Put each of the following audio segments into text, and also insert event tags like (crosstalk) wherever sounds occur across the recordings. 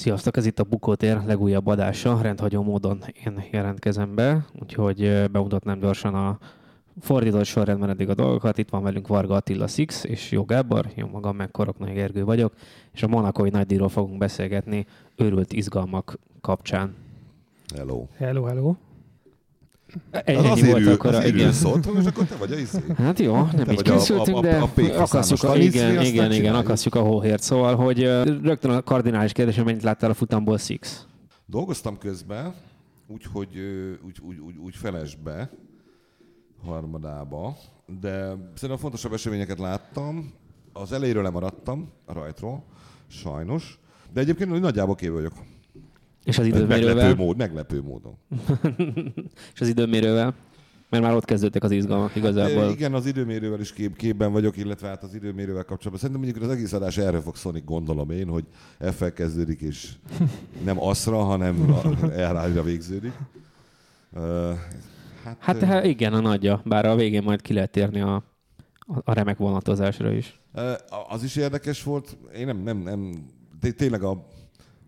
Sziasztok, ez itt a Bukótér legújabb adása, rendhagyó módon én jelentkezem be, úgyhogy bemutatnám gyorsan a fordított sorrendben eddig a dolgokat. Itt van velünk Varga Attila Six és Jó Gábor, jó magam meg Koroknai Gergő vagyok, és a monakói nagydíjról fogunk beszélgetni őrült izgalmak kapcsán. Hello. Hello, hello. Ennyi az azért volt ő, akkor. Azért igen. szóltam, és akkor te vagy a izé. Hát jó, nem te így készültünk, a, a, a, de akasztjuk, a, igen, igen, igen, akasztjuk a hóhért. Szóval, hogy rögtön a kardinális kérdés, mennyit láttál a futamból Six? Dolgoztam közben, úgyhogy úgy, úgy, úgy, úgy felesbe, harmadába, de szerintem fontosabb eseményeket láttam. Az elejéről lemaradtam, a rajtról, sajnos. De egyébként nagyjából képő vagyok. És az időmérővel? Meglepő, mód, meglepő módon. (laughs) és az időmérővel? Mert már ott kezdődtek az izgalmak igazából. Hát, igen, az időmérővel is kép, képben vagyok, illetve hát az időmérővel kapcsolatban. Szerintem mondjuk az egész adás erre fog szólni, gondolom én, hogy f kezdődik, és (laughs) nem aszra, hanem erre végződik. Hát, hát, hát igen, a nagyja, bár a végén majd ki lehet térni a, a remek vonatozásra is. Az is érdekes volt. Én nem, nem, nem tényleg a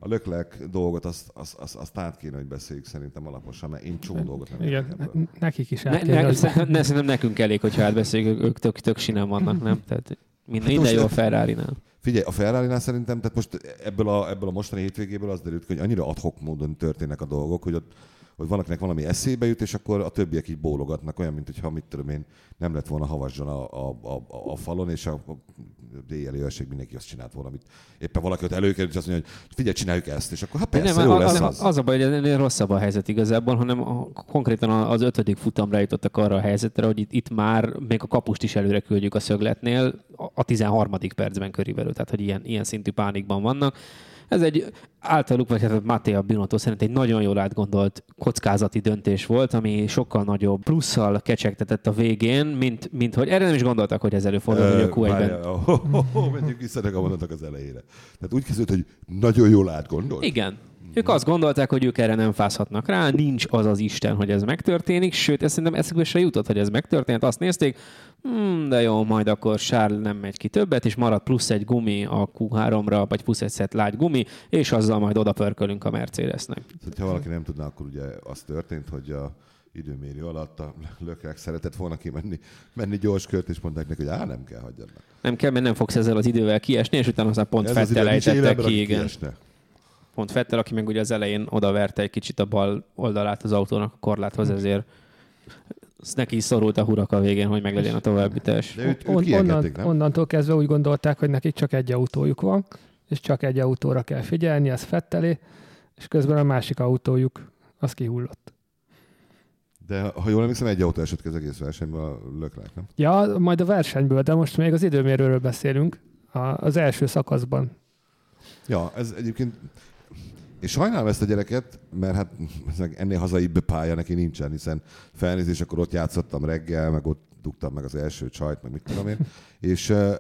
a löklek dolgot, azt, azt, azt, azt át kéne, hogy beszéljük szerintem alaposan, mert én csomó dolgot nem Igen, nekik is át ne, ne, ne, Szerintem nekünk elég, hogyha átbeszéljük, ők tök, tök sinem vannak, nem? Tehát minden, hát minden jó a Ferrari-nál. Figyelj, a ferrari szerintem, tehát most ebből a, ebből a mostani hétvégéből az derült hogy annyira adhok módon történnek a dolgok, hogy ott hogy valakinek valami eszébe jut, és akkor a többiek így bólogatnak, olyan, mint hogyha mit tudom én, nem lett volna havasson a, a, a, a falon, és a, a déjeli őrség mindenki azt csinált valamit. Éppen valaki ott előkerült, és azt mondja, hogy figyelj, csináljuk ezt, és akkor hát persze, nem, jó lesz az. Az a baj, hogy rosszabb a helyzet igazából, hanem a, konkrétan az ötödik futamra jutottak arra a helyzetre, hogy itt, itt már még a kapust is előre küldjük a szögletnél a 13. percben körülbelül, tehát hogy ilyen, ilyen szintű pánikban vannak ez egy általuk, vagy hát Matteo Binotto szerint egy nagyon jól átgondolt kockázati döntés volt, ami sokkal nagyobb plusszal kecsegtetett a végén, mint, mint hogy erre nem is gondoltak, hogy ez előfordul, hogy a Q1-ben. (laughs) Menjünk vissza a mondatok az elejére. Tehát úgy kezdődött, hogy nagyon jól átgondolt. Igen. Ők azt gondolták, hogy ők erre nem fázhatnak rá, nincs az az Isten, hogy ez megtörténik, sőt, ezt szerintem eszükbe se jutott, hogy ez megtörtént. Azt nézték, hmm, de jó, majd akkor Charles nem megy ki többet, és marad plusz egy gumi a Q3-ra, vagy plusz egy szett lágy gumi, és azzal majd odapörkölünk a Mercedesnek. Szóval, ha valaki nem tudná, akkor ugye az történt, hogy a időmérő alatt a lökrek szeretett volna kimenni, menni gyors kört, és mondták neki, hogy á, nem kell hagyjanak. Nem kell, mert nem fogsz ezzel az idővel kiesni, és utána aztán pont Fettel ki, igen. Kiesne. Pont Fettel, aki meg ugye az elején odaverte egy kicsit a bal oldalát az autónak a korláthoz, ezért neki is szorult a hurak a végén, hogy meglegyen a továbbítás. De őt, őt On, onnan, nem? Onnantól kezdve úgy gondolták, hogy nekik csak egy autójuk van, és csak egy autóra kell figyelni, az Fettelé, és közben a másik autójuk az kihullott. De ha jól emlékszem, egy autó esett az egész versenyben a löklák, nem? Ja, majd a versenyből, de most még az időmérőről beszélünk, az első szakaszban. Ja, ez egyébként és sajnálom ezt a gyereket, mert hát ennél hazai pálya neki nincsen, hiszen felnézés, akkor ott játszottam reggel, meg ott dugtam meg az első csajt, meg mit tudom én, és uh,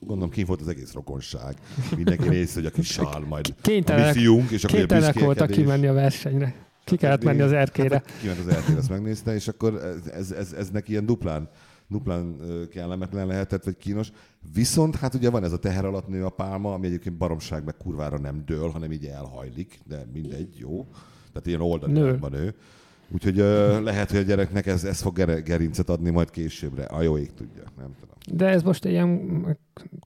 gondolom kint volt az egész rokonság. Mindenki néz, hogy a kis sál majd kénytelenek, a mi fiunk, és akkor kénytelenek voltak kimenni a versenyre. Ki hát kellett menni az erkére. Hát, kiment az erkére, ezt megnézte, és akkor ez, ez, ez neki ilyen duplán duplán kellemetlen lehetett, vagy kínos. Viszont hát ugye van ez a teher alatt nő a pálma, ami egyébként baromság meg kurvára nem dől, hanem így elhajlik, de mindegy, jó. Tehát ilyen oldalban nő. nő. Úgyhogy uh, lehet, hogy a gyereknek ez, ez fog gerincet adni majd későbbre. A jó ég tudja, nem tudom. De ez most ilyen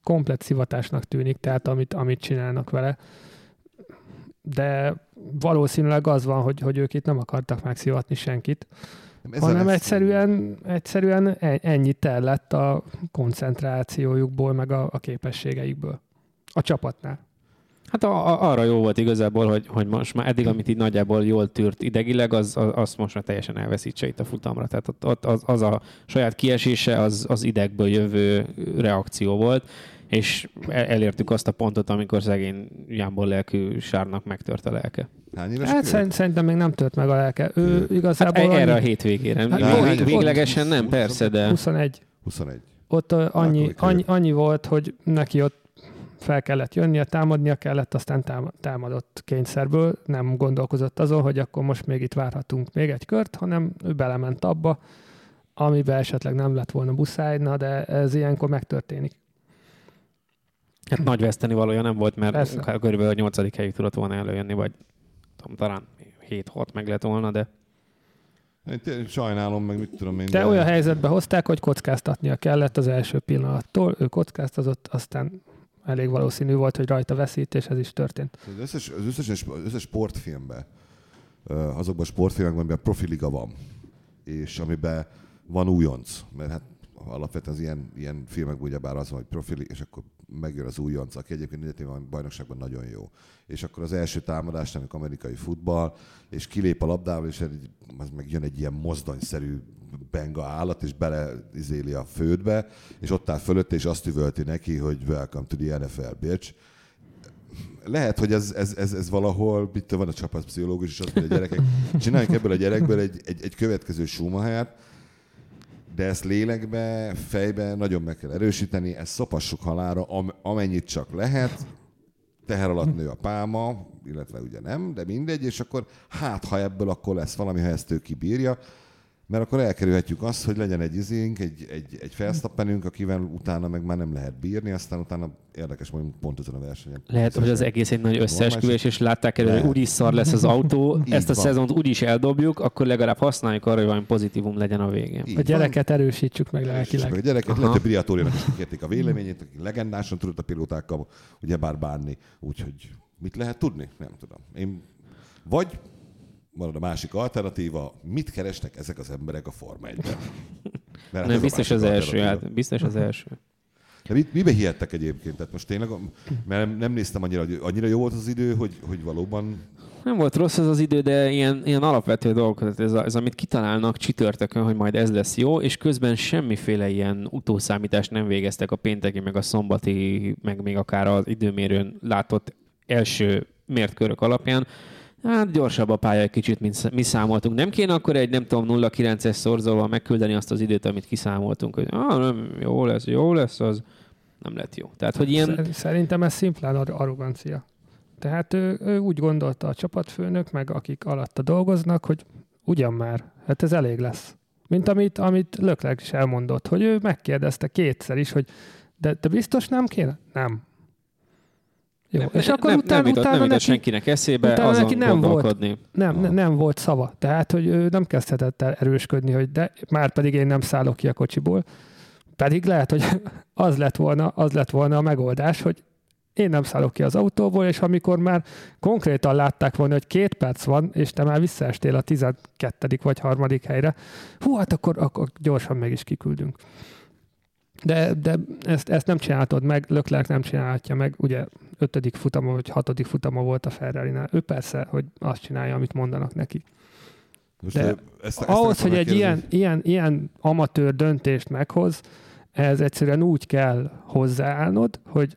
komplet szivatásnak tűnik, tehát amit, amit csinálnak vele. De valószínűleg az van, hogy, hogy ők itt nem akartak megszivatni senkit, ez hanem egyszerűen, egyszerűen ennyi tellett a koncentrációjukból, meg a, a képességeikből. A csapatnál. Hát a, a, arra jó volt igazából, hogy, hogy most már eddig, amit így nagyjából jól tűrt idegileg, az, az, azt most már teljesen elveszítse itt a futamra. Tehát ott, ott az, az a saját kiesése az, az idegből jövő reakció volt, és elértük azt a pontot, amikor szegény Jánból lelkű Sárnak megtört a lelke. Hány éves hát szerint, szerintem még nem tört meg a lelke. Ő igazából... Hát erre annyi... a hétvégére. Hát, Vég, véglegesen nem, persze, de... 21. 21. Ott annyi, annyi, annyi volt, hogy neki ott fel kellett jönnie, támadnia kellett, aztán támadott kényszerből, nem gondolkozott azon, hogy akkor most még itt várhatunk még egy kört, hanem ő belement abba, amiben esetleg nem lett volna buszáj, na de ez ilyenkor megtörténik. Hát nagy veszteni valója nem volt, mert Persze. körülbelül a nyolcadik helyig tudott volna előjönni, vagy tudom, talán 7-6 meg lett volna, de Én tényleg sajnálom, meg mit tudom én. De olyan helyzetbe hozták, hogy kockáztatnia kellett az első pillanattól. Ő kockáztatott, aztán elég valószínű volt, hogy rajta veszít, és ez is történt. Az összes, az összes, az összes sportfilmben, azokban a sportfilmekben, amiben profiliga van, és amiben van újonc, mert hát alapvetően az ilyen, ilyen filmekben ugyebár az van, hogy profili, és akkor megjön az újonc, aki egyébként van bajnokságban nagyon jó. És akkor az első támadás, amikor amerikai futball, és kilép a labdával, és egy, az meg jön egy ilyen mozdonyszerű benga állat, és bele izéli a földbe, és ott áll fölött, és azt üvölti neki, hogy welcome to the NFL, bitch lehet, hogy ez, ez, ez, ez valahol, tudom, van a csapatpszichológus, és azt mondja, hogy gyerekek, csináljunk ebből a gyerekből egy, egy, egy következő Schumachert, de ezt lélekbe, fejbe nagyon meg kell erősíteni, ezt szopassuk halára, am, amennyit csak lehet, teher alatt nő a pálma, illetve ugye nem, de mindegy, és akkor hát, ha ebből akkor lesz valami, ha ezt ő kibírja, mert akkor elkerülhetjük azt, hogy legyen egy izénk, egy, egy, egy felsztappenünk, akivel utána meg már nem lehet bírni, aztán utána érdekes mondjuk pont ezen a versenyen. lehet, hogy az egész egy nagy összeesküvés, és látták elő, hogy úgyis szar lesz az autó, (laughs) Így ezt a van. szezont úgyis eldobjuk, akkor legalább használjuk arra, hogy valami pozitívum legyen a végén. Így A van. gyereket erősítsük meg lelkileg. meg a gyereket, Aha. lehet, hogy Briatóriának is kikérték a véleményét, aki legendásan tudott a pilótákkal ugyebár bánni, úgyhogy mit lehet tudni? Nem tudom. Én vagy marad a másik alternatíva, mit keresnek ezek az emberek a Forma 1-ben? (laughs) Mert Nem, ez a biztos az első, hát biztos az első. De mit, mibe hihettek egyébként? Tehát most tényleg, mert nem, nem néztem annyira, hogy annyira jó volt az idő, hogy, hogy valóban Nem volt rossz ez az idő, de ilyen, ilyen alapvető dolgok, tehát ez, ez, amit kitalálnak csütörtökön, hogy majd ez lesz jó, és közben semmiféle ilyen utószámítást nem végeztek a pénteki, meg a szombati, meg még akár az időmérőn látott első mért körök alapján. Hát gyorsabb a pálya egy kicsit, mint mi számoltunk. Nem kéne akkor egy, nem tudom, 0,9-es szorzóval megküldeni azt az időt, amit kiszámoltunk, hogy ah, nem, jó lesz, jó lesz, az nem lett jó. Tehát, hogy ilyen, Szer- Szerintem ez szimplán ar- arrogancia. Tehát ő, ő úgy gondolta a csapatfőnök, meg akik alatta dolgoznak, hogy ugyan már, hát ez elég lesz. Mint amit, amit Lökleg is elmondott, hogy ő megkérdezte kétszer is, hogy de, de biztos nem kéne? Nem. Jó, nem, és akkor nem, utána, nem jutott, utána nem jutott neki, senkinek eszébe utána azon neki nem volt. nem, ne, nem volt szava. Tehát, hogy ő nem kezdhetett el erősködni, hogy de már pedig én nem szállok ki a kocsiból. Pedig lehet, hogy (laughs) az lett volna, az lett volna a megoldás, hogy én nem szállok ki az autóból, és amikor már konkrétan látták volna, hogy két perc van, és te már visszaestél a 12. vagy harmadik helyre, hú, hát akkor, akkor gyorsan meg is kiküldünk. De, de ezt, ezt nem csináltad meg, Löklerk nem csinálhatja meg, ugye ötödik futama vagy hatodik futama volt a ferrari -nál. Ő persze, hogy azt csinálja, amit mondanak neki. Most De ezt, ezt Ahhoz, hogy egy ilyen, ilyen, ilyen amatőr döntést meghoz, ez egyszerűen úgy kell hozzáállnod, hogy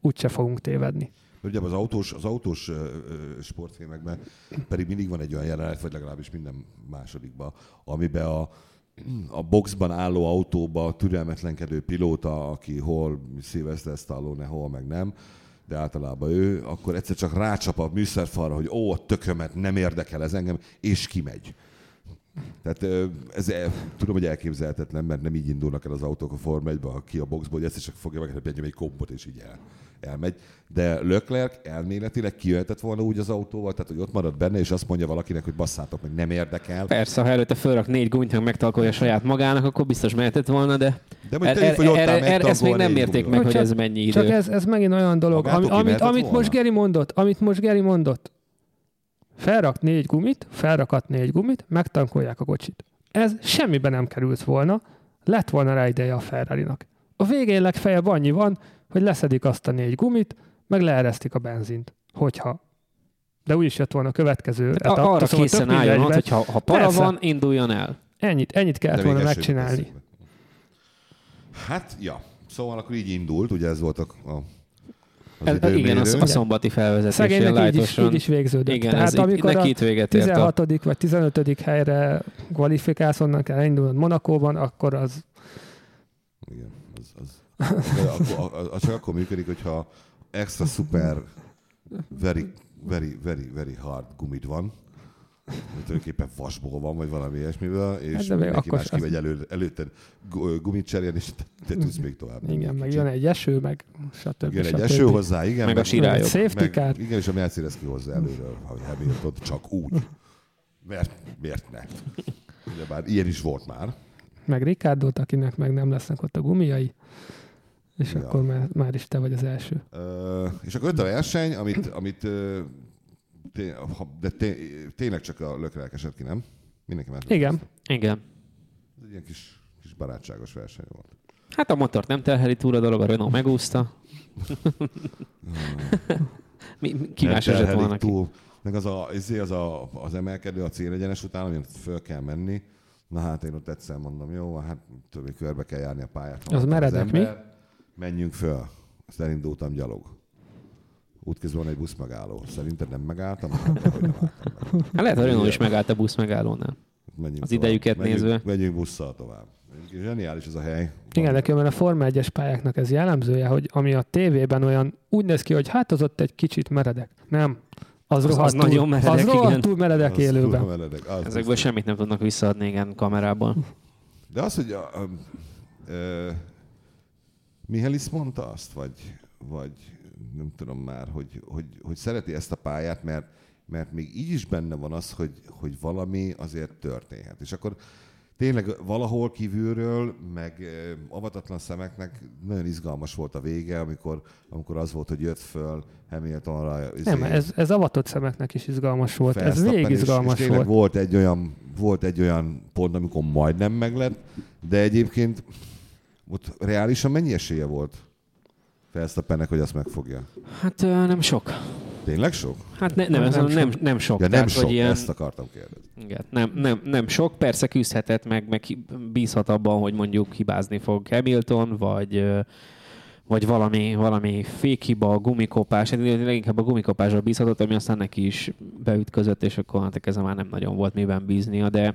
úgyse fogunk tévedni. Ugye az autós, az autós sportfilmekben pedig mindig van egy olyan jelenet, vagy legalábbis minden másodikban, amiben a, a boxban álló autóba türelmetlenkedő pilóta, aki hol Sylvester Stallone, hol meg nem, de általában ő, akkor egyszer csak rácsap a műszerfalra, hogy ó, a tökömet nem érdekel ez engem, és kimegy. Tehát ez, el- tudom, hogy elképzelhetetlen, mert nem így indulnak el az autók a Forma 1 ki a boxból, hogy egyszer csak fogja meg, hogy egy kompot, és így el, elmegy. De Leclerc elméletileg kijöhetett volna úgy az autóval, tehát hogy ott marad benne, és azt mondja valakinek, hogy basszátok meg, nem érdekel. Persze, ha előtte fölrak négy gumit, meg megtalkolja saját magának, akkor biztos mehetett volna, de De er, tegyük, hogy ott áll erre, erre, ezt még nem mérték meg, hogy Csak- ez mennyi idő. Csak ez, ez megint olyan dolog, ami, amit, amit most Geri mondott, amit most Geri mondott. Felrak négy gumit, felrakat négy gumit, megtankolják a kocsit. Ez semmibe nem került volna, lett volna rá ideje a ferrari -nak. A végén legfeljebb annyi van, hogy leszedik azt a négy gumit, meg leeresztik a benzint, hogyha. De úgyis jött volna a következő A, etap, arra szóval készen álljon, ott, hogy ha, ha para Persze. van, induljon el. Ennyit, ennyit kellett De volna megcsinálni. be. Hát, ja. Szóval akkor így indult, ugye ez volt a, a az igen, időmérő. az, a szombati felvezetés Szegénynek így is, így is végződött. Igen, Tehát amikor neki a itt véget ért a 16. vagy 15. helyre kvalifikálsz, onnan kell elindulnod Monakóban, akkor Igen, az, de akkor, az csak akkor működik, hogyha extra super very, very, very, very hard gumid van, tulajdonképpen vasból van, vagy valami ilyesmiből, és Hát de mindenki akkor más kimegy elő, előtted gu- gumit cserélni, és te, te tudsz még tovább. Igen, meg jön egy eső, meg stb. Jön egy eső hozzá, igen. Meg a sirályok. Safety meg. Igen, és a Mercedes kihozza előről, ha Hamilton csak úgy. Mert, miért ne? Ugyebár ilyen is volt már. meg Ricardo akinek meg nem lesznek ott a gumiai, és Ja. akkor már, már is te vagy az első. Ö, és akkor jött a verseny, amit, amit ö, té, ha, de té, tényleg csak a lökrelk esett ki, nem? Mindenki más. Igen. Igen. Ez egy ilyen kis, kis barátságos verseny volt. Hát a motort nem terheli túl a dolog, a Renault megúszta. (laughs) mi, mi- ki Nem más esett volna ki? túl. Meg az, a, izé, az, a, az emelkedő a célegyenes után, amin föl kell menni. Na hát én ott egyszer mondom, jó, hát többi körbe kell járni a pályát. Az meredek, mi? Menjünk föl. Azt elindultam gyalog. Útközben van egy busz megálló. Szerinted nem megálltam? Hát, dehogy nem álltam meg. Hát lehet, a Renault is megállt a busz megállónál. Menjünk Az tovább. idejüket menjünk, nézve. Menjünk busszal tovább. Zseniális ez a hely. Igen, de különben a Forma 1-es pályáknak ez jellemzője, hogy ami a tévében olyan úgy néz ki, hogy hát az ott egy kicsit meredek. Nem. Az, Az- az rohadtul, nagyon meredek, az igen. rohadtul meredek Az élőben. meredek. Az Ezekből biztos. semmit nem tudnak visszaadni, igen, kamerából. De az, hogy a, a, a, Mihelis mondta azt, vagy, vagy nem tudom már, hogy, hogy, hogy szereti ezt a pályát, mert, mert még így is benne van az, hogy, hogy valami azért történhet. És akkor tényleg valahol kívülről, meg avatatlan szemeknek nagyon izgalmas volt a vége, amikor, amikor az volt, hogy jött föl Hamiltonra. Nem, ez, ez avatott szemeknek is izgalmas volt. Ez végig és- izgalmas és tényleg volt. volt egy olyan, volt egy olyan pont, amikor majdnem meglett, de egyébként ott reálisan mennyi esélye volt Verstappennek, hogy azt megfogja? Hát ö, nem sok. Tényleg sok? Hát ne, nem, Hát nem, nem nem, sok. Ja, nem Tehát, sok, ilyen, ezt akartam kérdezni. igen, nem, nem, nem sok. Persze küzdhetett, meg, meg bízhat abban, hogy mondjuk hibázni fog Hamilton, vagy vagy valami, valami fékhiba, gumikopás, hát leginkább a gumikopásra bízhatott, ami aztán neki is beütközött, és akkor hát ez már nem nagyon volt miben bíznia, de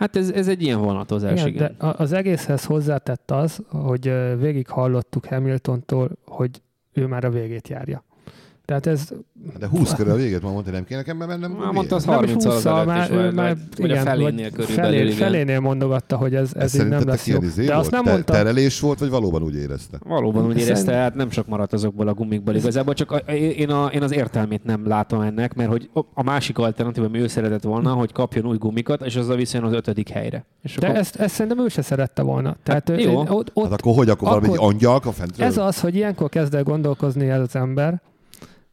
hát ez, ez egy ilyen vonatozás, igen. Igen, de az egészhez hozzátett az, hogy végig hallottuk Hamiltontól, hogy ő már a végét járja. Tehát ez De 20 körül a végét ma mondta, nem kéne nekem bemennem. Már mondta, az nem is 30 20 alatt már, már, vagy, vagy a igen, felénél körülbelül, felé, igen. felénél mondogatta, hogy ez, ez így nem lesz jó. Izé De volt? azt nem Te- mondta, Terelés volt, vagy valóban úgy érezte? Valóban úgy érezte, Szerint- hát nem sok maradt azokból a gumikból igazából, csak a, én, a, én az értelmét nem látom ennek, mert hogy a másik alternatív, ami ő szeretett volna, hogy kapjon új gumikat, és azzal visszajön az ötödik helyre. És de akkor, ezt, ezt szerintem ő se szerette volna. Tehát Hát jó. Ott, ott, Hát akkor hogy, akkor, valami akkor- egy angyalka fentről? Ez az, hogy ilyenkor kezd el gondolkozni ez az ember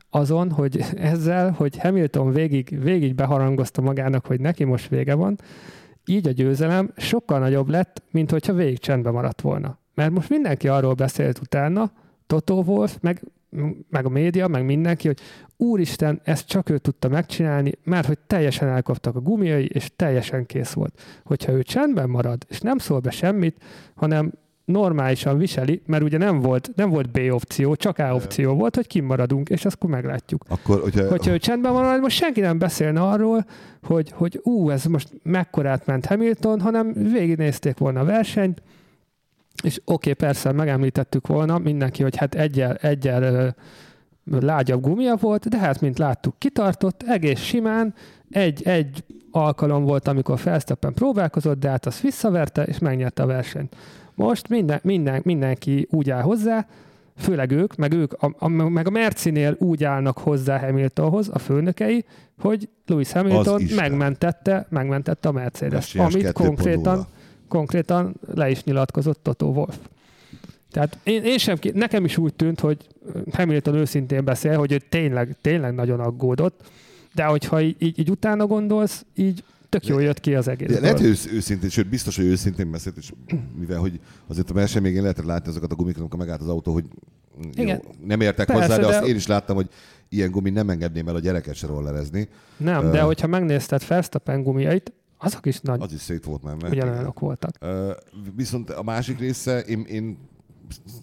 azon, hogy ezzel, hogy Hamilton végig, végig beharangozta magának, hogy neki most vége van, így a győzelem sokkal nagyobb lett, mint hogyha végig csendben maradt volna. Mert most mindenki arról beszélt utána, Toto Wolf, meg, meg a média, meg mindenki, hogy úristen, ezt csak ő tudta megcsinálni, mert hogy teljesen elkaptak a gumiai, és teljesen kész volt. Hogyha ő csendben marad, és nem szól be semmit, hanem normálisan viseli, mert ugye nem volt, nem volt B opció, csak A opció volt, hogy kimaradunk, és azt akkor meglátjuk. Akkor, hogyha, Hogyha ő csendben marad, most senki nem beszélne arról, hogy, hogy ú, ez most mekkorát ment Hamilton, hanem végignézték volna a versenyt, és oké, okay, persze megemlítettük volna mindenki, hogy hát egyel, egyel lágyabb gumia volt, de hát, mint láttuk, kitartott, egész simán, egy, egy alkalom volt, amikor Felsztappen próbálkozott, de hát azt visszaverte, és megnyerte a versenyt. Most minden, minden, mindenki úgy áll hozzá, főleg ők, meg ők, a, a, meg a Mercinél úgy állnak hozzá Hamiltonhoz, a főnökei, hogy Lewis Hamilton megmentette, megmentette a Mercedes, Messiás amit 2.0. konkrétan, konkrétan le is nyilatkozott Toto Wolff. Tehát én, én sem, nekem is úgy tűnt, hogy Hamilton őszintén beszél, hogy ő tényleg, tényleg nagyon aggódott, de hogyha így, így, így utána gondolsz, így tök jól jött ki az egész. De lehet, hogy ősz- őszintén, sőt biztos, hogy őszintén beszélt, és mivel hogy azért a verseny végén lehetett látni azokat a gumikat, amikor megállt az autó, hogy jó, Igen. nem értek Persze, hozzá, de, de- azt én is láttam, hogy ilyen gumi nem engedném el a gyereket se rollerezni. Nem, de Ö. hogyha megnézted Verstappen gumiait, azok is nagy Az is szét volt már. mert- ugyanolyanok voltak. Ö, Viszont a másik része, én, én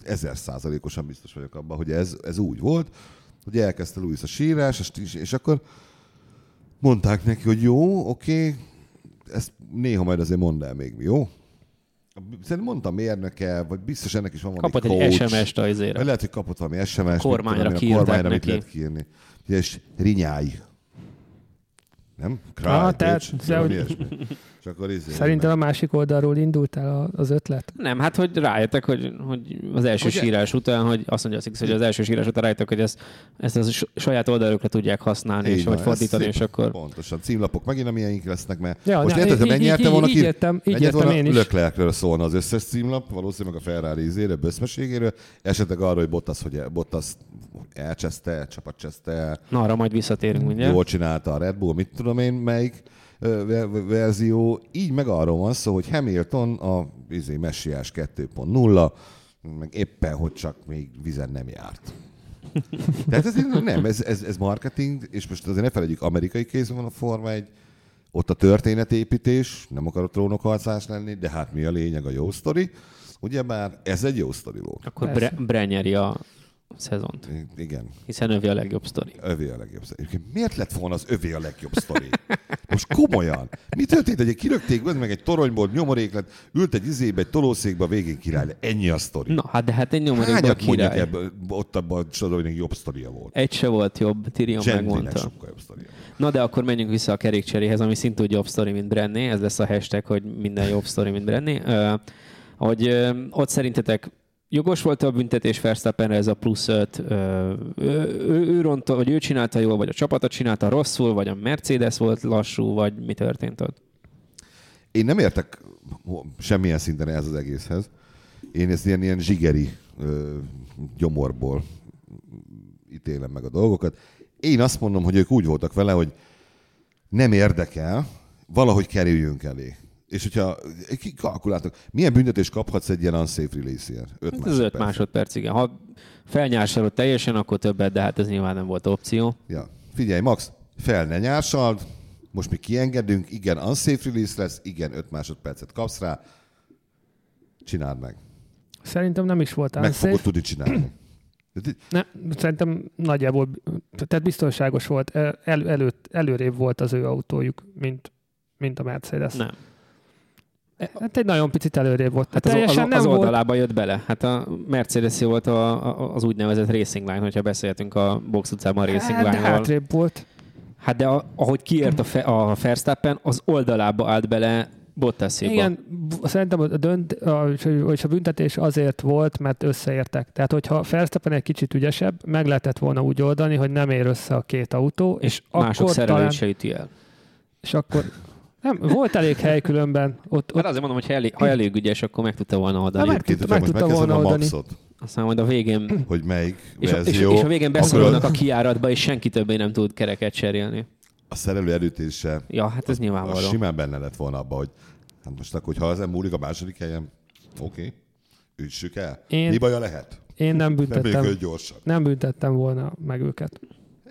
ezer százalékosan biztos vagyok abban, hogy ez, ez úgy volt, hogy elkezdte Louis a sírás, és, és akkor mondták neki, hogy jó, oké, ezt néha majd azért mondd el még, jó? Szerintem mondta a mérnöke, vagy biztos ennek is van valami kapott egy coach. SMS-t az izére. Vagy lehet, hogy kapott valami SMS-t. Kormányra tudom kormányra mit neki. lehet kiírni. És rinyáj. Nem? Ah, Cry, tehát- de hogy-. És akkor izé, Szerintem a másik oldalról indult el a- az ötlet. Nem, hát hogy rájöttek, hogy, hogy az első Ugye? sírás után, hogy azt mondja a Six, hogy az első sírás után rájöttek, hogy ezt, ezt a saját oldalukra tudják használni, Így és van, vagy fordítani, és akkor... Pontosan. Címlapok megint, amilyeink lesznek, mert Ja, most érted, így- így- megnyerte így- volna így ki, értem- így értem én is. Leclercről szólna az összes címlap, valószínűleg a Ferrari ízére, böszmeségéről, esetleg arról, hogy Bottas, hogy Bottas elcseszte, csapatcseszte, Na, arra majd visszatérünk mindjárt. jól csinálta a Red Bull, mit tudom én, melyik verzió. Így meg arról van szó, hogy Hamilton a izé, messiás 2.0, meg éppen, hogy csak még vizen nem járt. (laughs) Tehát ez nem, ez, ez, ez marketing, és most azért ne felejtjük, amerikai kézben van a Forma egy, ott a történetépítés, nem akarok trónokharcás lenni, de hát mi a lényeg, a jó sztori. Ugyebár ez egy jó sztori volt. Akkor. Bre- Brenyeri a szezont, Igen, hiszen övé a legjobb sztori. övé a legjobb sztori. Miért lett volna az övé a legjobb sztori? Most komolyan. Mi történt, hogy kirögték meg egy toronyból, nyomorék lett, ült egy izébe, egy tolószékbe, a végén király. Ennyi a sztori. Na, hát de hát egy nyomorékban Hányat király. ebből, ott abban a sorolónak jobb sztoria volt? Egy se volt jobb, Tyrion Gentlynek megmondta. sokkal jobb sztoria. Na de akkor menjünk vissza a kerékcseréhez, ami szintúgy jobb sztori, mint Brenné. Ez lesz a hashtag, hogy minden jobb sztori, mint Brenné. Uh, hogy uh, ott szerintetek jogos volt a büntetés Verstappenre ez a plusz öt? Uh, ő, ő, ő ronta, vagy ő csinálta jól, vagy a csapatot csinálta rosszul, vagy a Mercedes volt lassú, vagy mi történt ott? Én nem értek semmilyen szinten ez az egészhez. Én ezt ilyen, ilyen zsigeri ö, gyomorból ítélem meg a dolgokat. Én azt mondom, hogy ők úgy voltak vele, hogy nem érdekel, valahogy kerüljünk elé. És hogyha kalkuláltok, milyen büntetés kaphatsz egy ilyen unsafe release-ért? Öt Hát ez 5 másodperc. másodperc, igen. Ha felnyársálod teljesen, akkor többet, de hát ez nyilván nem volt opció. Ja. Figyelj, Max, fel ne nyársald, most mi kiengedünk, igen, unsafe release lesz, igen, 5 másodpercet kapsz rá, csináld meg. Szerintem nem is volt Meg unsafe. fogod tudni csinálni. (clears throat) Ne, szerintem nagyjából, tehát biztonságos volt, el, előtt, előrébb volt az ő autójuk, mint, mint a Mercedes. Nem. Hát egy nagyon picit előrébb volt. Hát az, az, Teljesen az, nem az volt. oldalába jött bele. Hát a Mercedes volt a, a, az úgynevezett Racing Line, hogyha beszéltünk a box utcában a Racing Hát, Line-ról. hátrébb volt. Hát de a, ahogy kiért a, fe, a Verstappen, az oldalába állt bele Bottaséba. Igen, szerintem a, dönt, a, és a büntetés azért volt, mert összeértek. Tehát, hogyha Verstappen egy kicsit ügyesebb, meg lehetett volna úgy oldani, hogy nem ér össze a két autó, és, és mások akkor talán, se üti el. és akkor nem, volt elég hely különben. Ott, Hát ott azért mondom, hogy ha elég, ha elég ügyes, akkor meg tudta volna oldani. Na, meg- Egyébként, meg tudta volna a oldani. Aztán majd a végén (clears throat) hogy melyik és, a, és, verzió. és a végén akkor beszorulnak a kiáratba, és senki többé nem tud kereket cserélni. a szerelő elütése Ja, hát ez az nyilvánvaló. simán benne lett volna abban, hogy hát most akkor, hogyha ezen múlik a második helyen, oké, okay, üssük el. Én- Mi baja lehet? én nem (laughs) Nem büntettem, működj gyorsan. nem büntettem volna meg őket.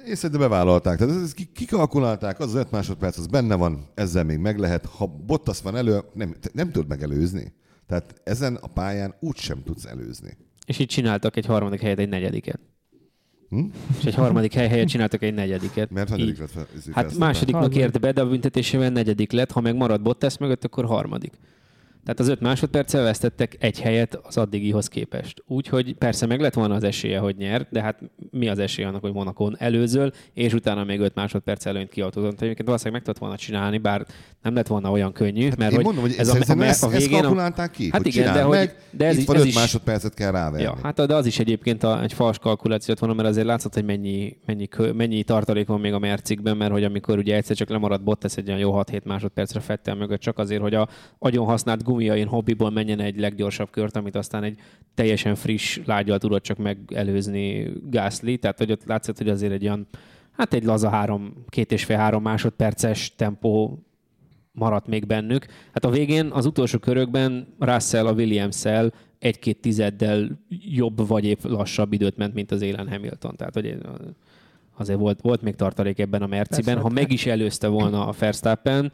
Én szerintem bevállalták. Tehát ezt ki- kikalkulálták, az 5 másodperc, az benne van, ezzel még meg lehet. Ha Bottas van elő, nem, nem tudod megelőzni. Tehát ezen a pályán úgy sem tudsz előzni. És így csináltak egy harmadik helyet, egy negyediket. Hm? És egy harmadik hely helyett csináltak egy negyediket. Mert hanyadik lett Hát másodiknak ért be, de a büntetésével negyedik lett, ha meg marad Bottas mögött, akkor harmadik. Tehát az öt másodperccel vesztettek egy helyet az addigihoz képest. Úgyhogy persze meg lett volna az esélye, hogy nyer, de hát mi az esélye annak, hogy Monakon előzöl, és utána még öt másodperc előnyt kiautózott. Egyébként valószínűleg meg tudott volna csinálni, bár nem lett volna olyan könnyű, mert Hát Én hogy mondom, hogy ez a, a, ezt, a ezt végén kalkulálták ki, Hát igen, de hogy- meg, de ez itt van ez 5 is- másodpercet kell ráverni. Ja, hát de az is egyébként a, egy fals kalkuláció lett volna, mert azért látszott, hogy mennyi, mennyi, mennyi tartalék van még a mercikben, mert hogy amikor ugye egyszer csak lemarad Bottas egy olyan jó 6-7 másodpercre Fettel mögött, csak azért, hogy a agyon használt gumiain hobbiból menjen egy leggyorsabb kört, amit aztán egy teljesen friss lágyal tudott csak megelőzni Gasly, tehát hogy ott látszott, hogy azért egy olyan, hát egy laza három, két és fél három másodperces tempó maradt még bennük. Hát a végén az utolsó körökben Russell a Williams-szel egy-két tizeddel jobb vagy épp lassabb időt ment, mint az élen Hamilton. Tehát hogy azért volt, volt még tartalék ebben a Merciben. Persze, Ha meg is előzte volna a Verstappen,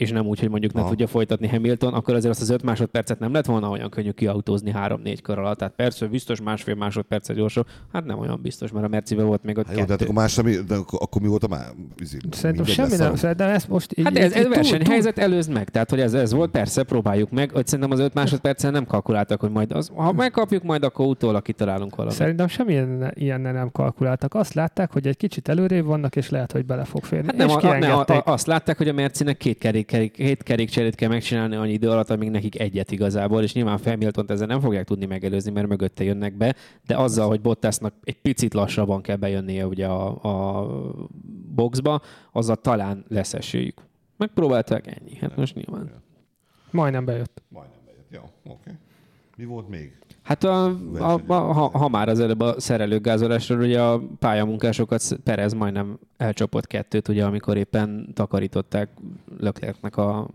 és nem úgy, hogy mondjuk ne Aha. tudja folytatni Hamilton, akkor azért azt az 5 másodpercet nem lett volna olyan könnyű kiautózni 3-4 kör alatt. Tehát persze biztos másfél másodpercet gyorsabb, hát nem olyan biztos, mert a Mercivel volt még ott Hát jó, de hát kettő. akkor más, ami, de akkor, akkor mi volt a már? izé, Szerintem semmi nem, szerintem ezt most így, Hát ez, ez túl- versenyhelyzet előzd meg, tehát hogy ez, ez volt, persze, próbáljuk meg. Hogy szerintem az 5 másodpercen nem kalkuláltak, hogy majd az, ha megkapjuk, majd akkor utólag kitalálunk valamit. Szerintem semmilyen ilyennel nem kalkuláltak. Azt látták, hogy egy kicsit előrébb vannak, és lehet, hogy bele fog férni. Hát nem, és a, ne, a, a, azt látták, hogy a Mercinek két, kerék, kerék, két kerékcserét kell megcsinálni annyi idő alatt, amíg nekik egyet igazából, és nyilván Hamilton ezzel nem fogják tudni megelőzni, mert mögötte jönnek be, de azzal, hogy Bottasnak egy picit lassabban kell bejönnie ugye a, a boxba, azzal talán lesz esélyük. Megpróbálták ennyi, hát most nyilván. Majdnem bejött. Majdnem bejött. Jó, oké. Mi volt még? Hát a, a, a, ha, ha, már az előbb a szerelőgázolásról, ugye a pályamunkásokat Perez majdnem elcsapott kettőt, ugye amikor éppen takarították Leclercnek a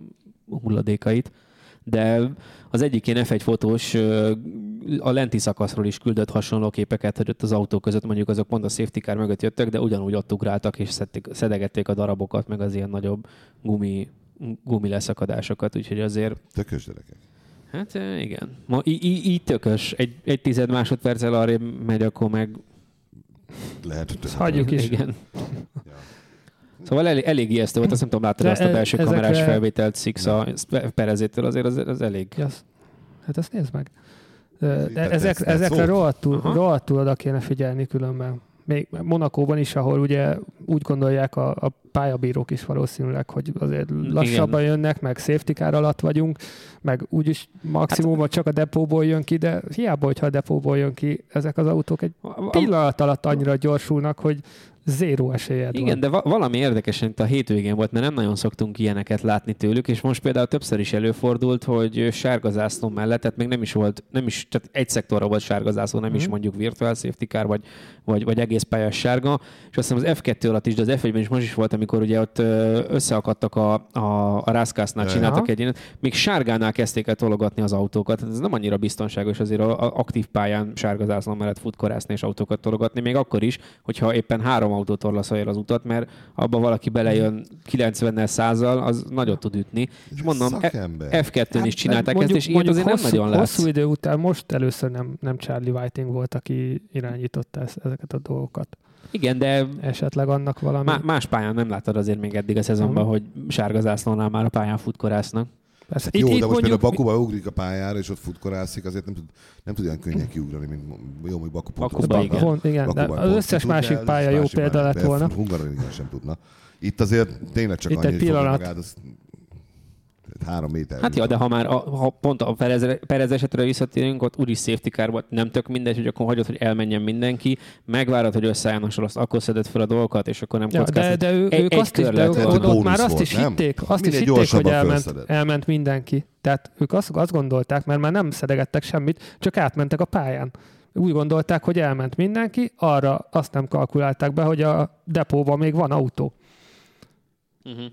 hulladékait. De az egyik ilyen F1 fotós a lenti szakaszról is küldött hasonló képeket, hogy ott az autó között mondjuk azok pont a safety car mögött jöttek, de ugyanúgy ott ugráltak és szedték, szedegették a darabokat, meg az ilyen nagyobb gumi, gumi leszakadásokat, úgyhogy azért Tökös gyerekek. Hát igen. Ma így tökös. Egy, egy tized másodperccel arrébb megy, akkor meg... Lehet, hogy Ezt tökös. hagyjuk is. Igen. Ja. Szóval elég, elég ijesztő volt, azt nem tudom, láttad De azt a belső ezekre- kamerás felvételt Six a Perezétől, azért az, az elég. Az- hát azt nézd meg. De ez- ezek, ez ezekre rohadtul, rohadtul oda kéne figyelni különben. Még Monakóban is, ahol ugye úgy gondolják a, a pályabírók is valószínűleg, hogy azért lassabban jönnek, meg safety car alatt vagyunk, meg úgyis maximum hát, csak a depóból jön ki, de hiába, hogyha a depóból jön ki, ezek az autók egy pillanat alatt annyira gyorsulnak, hogy zéró esélyed Igen, van. de va- valami érdekes, mint a hétvégén volt, mert nem nagyon szoktunk ilyeneket látni tőlük, és most például többször is előfordult, hogy sárga zászló mellett, tehát még nem is volt, nem is, tehát egy szektorra volt sárga zászló, nem is Mhm. mondjuk virtual safety car, vagy, vagy, vagy egész pályás sárga, és azt hiszem az F2 alatt is, de az F1-ben is most is volt, amikor ugye ott összeakadtak a, a, a Rászkásznál, csináltak egy ilyen, még sárgánál kezdték el tologatni az autókat. Ez nem annyira biztonságos azért a, a aktív pályán sárga zászló mellett futkorászni és autókat tologatni, még akkor is, hogyha éppen három autó torlaszolja az utat, mert abba valaki belejön 90-nel százal, az nagyot tud ütni. És mondom, e- Szakember. F2-n is csinálták Hát, mondjuk, ezt, és ilyet azért nem hosszú, nagyon látsz. Hosszú idő után most először nem, nem Charlie Whiting volt, aki irányította ezt, ezeket a dolgokat. Igen, de Esetleg annak valami... má- más pályán nem láttad azért még eddig a szezonban, Mhm. hogy sárga zászlónál már a pályán futkorásznak. Persze, Jó, de most például Bakuba ugrik a pályára, és ott futkorászik, azért nem tud, nem tud olyan könnyen kiugrani, mint jó, hogy Baku Bakuba, igen. Pont, igen, de Bakuban az összes másik pálya jó példa lett volna. Hungaroringen sem tudna. Itt azért tényleg csak Itt annyi, egy hogy fogja pillanat. magát, az három méter. Hát ja, de ha már a, ha pont a Perez, Perez esetre visszatérünk, ott úgyis safety car volt, nem tök mindegy, hogy akkor hagyod, hogy elmenjen mindenki, megvárod, hogy összeálljanak sor, azt akkor szeded fel a dolgokat, és akkor nem Ja, de, kockáztatod. de ő, Egy- ők egy azt is, de ők ott, ott már azt is volt, nem? hitték, azt is Minél hitték, hogy elment, elment mindenki. Tehát ők azt, azt gondolták, mert már nem szedegettek semmit, csak átmentek a pályán. Úgy gondolták, hogy elment mindenki, arra azt nem kalkulálták be, hogy a depóban még van autó. Uh-huh.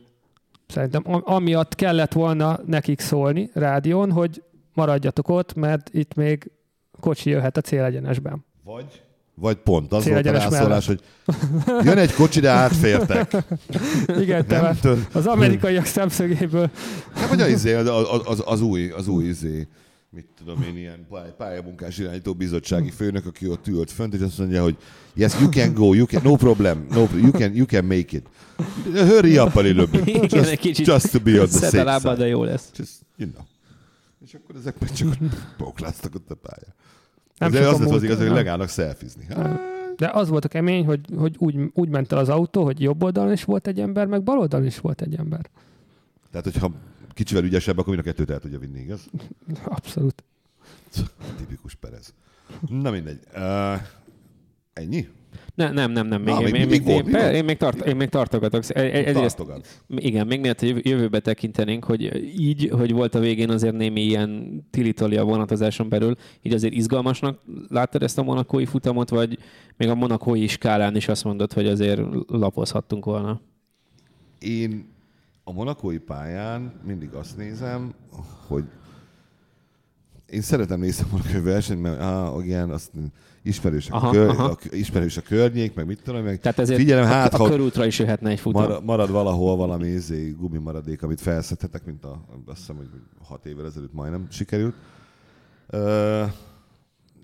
Szerintem am- amiatt kellett volna nekik szólni rádión, hogy maradjatok ott, mert itt még kocsi jöhet a célegyenesben. Vagy, vagy pont az volt a rászólás, hogy jön egy kocsi, de átfértek. Igen, te Nem tudom. az amerikaiak szemszögéből Hát vagy az, izé, az, az, az, új, az új izé, mit tudom én, ilyen pály- pályamunkás irányító bizottsági főnök, aki ott ült fönt, és azt mondja, hogy yes, you can go, you can, no problem, no, you, can, you can make it. Hurry up a little bit, just, kicsit just to be on the safe lábad, side. de jó lesz. Just, you know. És akkor ezek meg csak pokláztak ott a pályán. Nem De az lett az igaz, hogy legállnak szelfizni. Hát, De az volt a kemény, hogy, hogy úgy, úgy ment el az autó, hogy jobb oldalon is volt egy ember, meg bal oldalon is volt egy ember. Tehát, hogyha kicsivel ügyesebb, akkor mind a kettőt el tudja vinni, igaz? (laughs) Abszolút. Tipikus Perez. Na mindegy. Uh, ennyi? Ne, nem, nem, nem. Még, Na, még, még- még, még még, volt, mi én, én, még tart, én még tartogatok. E- e- Tartogat. igen, még jövő- jövőbe tekintenénk, hogy így, hogy volt a végén azért némi ilyen tilitoli a vonatozáson belül, így azért izgalmasnak láttad ezt a monakói futamot, vagy még a monakói skálán is azt mondod, hogy azért lapozhattunk volna? Én a monakói pályán mindig azt nézem, hogy én szeretem nézni a versenyt, mert ah, igen, azt ismerős a, Aha, kör, aha. a, ismerős a környék, meg mit tudom, meg Tehát ezért figyelem, a, hát, a ha körútra is jöhetne egy futam. marad, marad valahol valami izé, gumi maradék, amit felszedhetek, mint a, azt hiszem, hogy hat évvel ezelőtt majdnem sikerült. Uh,